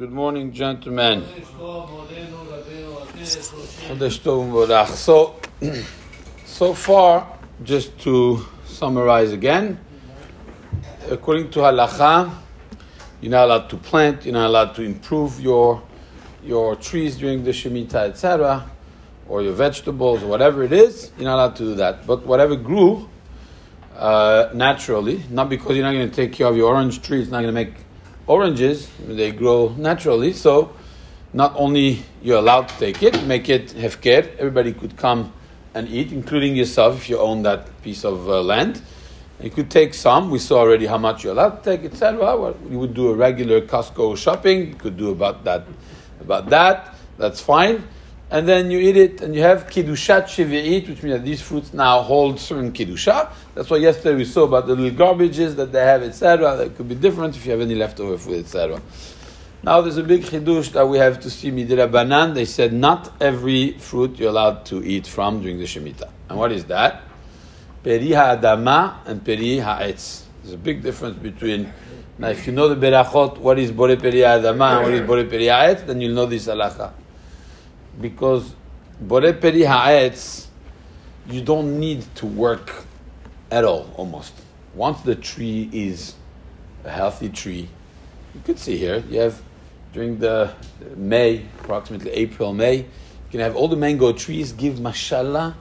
Good morning, gentlemen. So, so far, just to summarize again, according to halacha, you're not allowed to plant, you're not allowed to improve your your trees during the shemitah, etc., or your vegetables, or whatever it is. You're not allowed to do that. But whatever grew uh, naturally, not because you're not going to take care of your orange tree, it's not going to make oranges, they grow naturally. So not only you're allowed to take it, make it hefker, everybody could come and eat, including yourself if you own that piece of uh, land. You could take some. We saw already how much you're allowed to take, etc. Well, you would do a regular Costco shopping. You could do about that, about that. That's fine. And then you eat it, and you have kiddushat shevi'it, which means that these fruits now hold certain kiddusha. That's why yesterday we saw about the little garbages that they have, etc. That could be different if you have any leftover food, etc. Now there's a big chidush that we have to see midira banan. They said not every fruit you're allowed to eat from during the shemitah. And what is that? Peri ha'adama and peri ha'etz. There's a big difference between. Now, if you know the berachot, what is bore peri ha'adama and what is bore peri ha'etz, then you'll know this halacha because bore peri ha'etz, you don't need to work at all, almost. Once the tree is a healthy tree, you could see here, you have during the May, approximately April, May, you can have all the mango trees give mashallah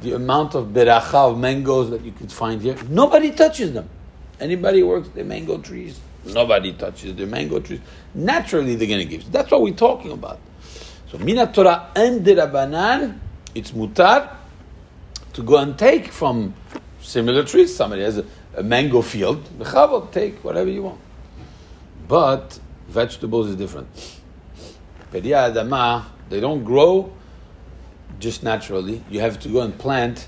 the amount of beracha of mangoes that you could find here. Nobody touches them. Anybody works the mango trees, nobody touches the mango trees. Naturally, they're going to give. That's what we're talking about. So Mina Torah and the Rabbanan, it's mutar to go and take from similar trees. Somebody has a, a mango field, bechavot, take whatever you want. But vegetables is different. Peri ha'adama, they don't grow just naturally. You have to go and plant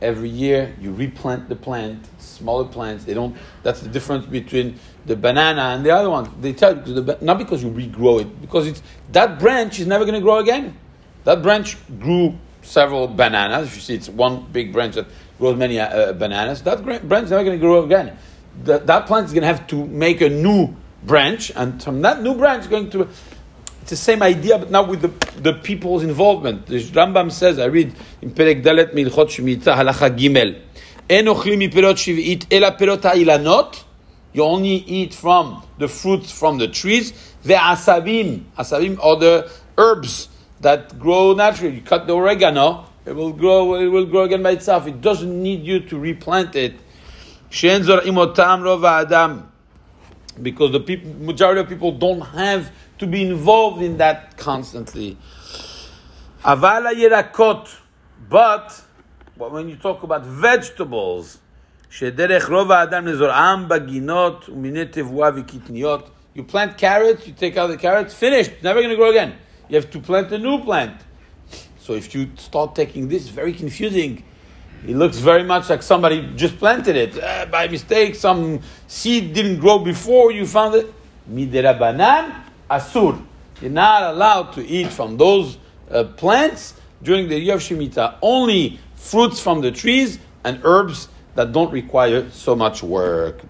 every year. You replant the plant, smaller plants. They don't. That's the difference between the banana and the other one. They tell you because the, not because you regrow it, because it's that branch is never going to grow again. That branch grew several bananas. You see, it's one big branch that grows many uh, bananas. That branch is never going to grow again. The, that plant is going to have to make a new branch, and from that new branch, going to it's the same idea, but now with the, the people's involvement. The Rambam says, I read in Perek Dalet Hilchot Shemitah Halacha Gimel, En ochlim shivit ela pirot ha'ilanot, you only eat from the fruits from the trees. The asabim, asabim are the herbs that grow naturally. You cut the oregano, it will grow. It will grow again by itself. It doesn't need you to replant it. adam, because the people, majority of people don't have to be involved in that constantly. Avala yerakot, but when you talk about vegetables. שדרך רוב האדם לזורעם בגינות ומיני תבואה וקטניות. You plant carrots, you take out the carrots, finished, never going to grow again. You have to plant a new plant. So if you start taking this, very confusing. It looks very much like somebody just planted it. Uh, by mistake, some seed didn't grow before you found it. Midera banan, asur. You're not allowed to eat from those uh, plants during the year of Shemitah. Only fruits from the trees and herbs that don't require so much work.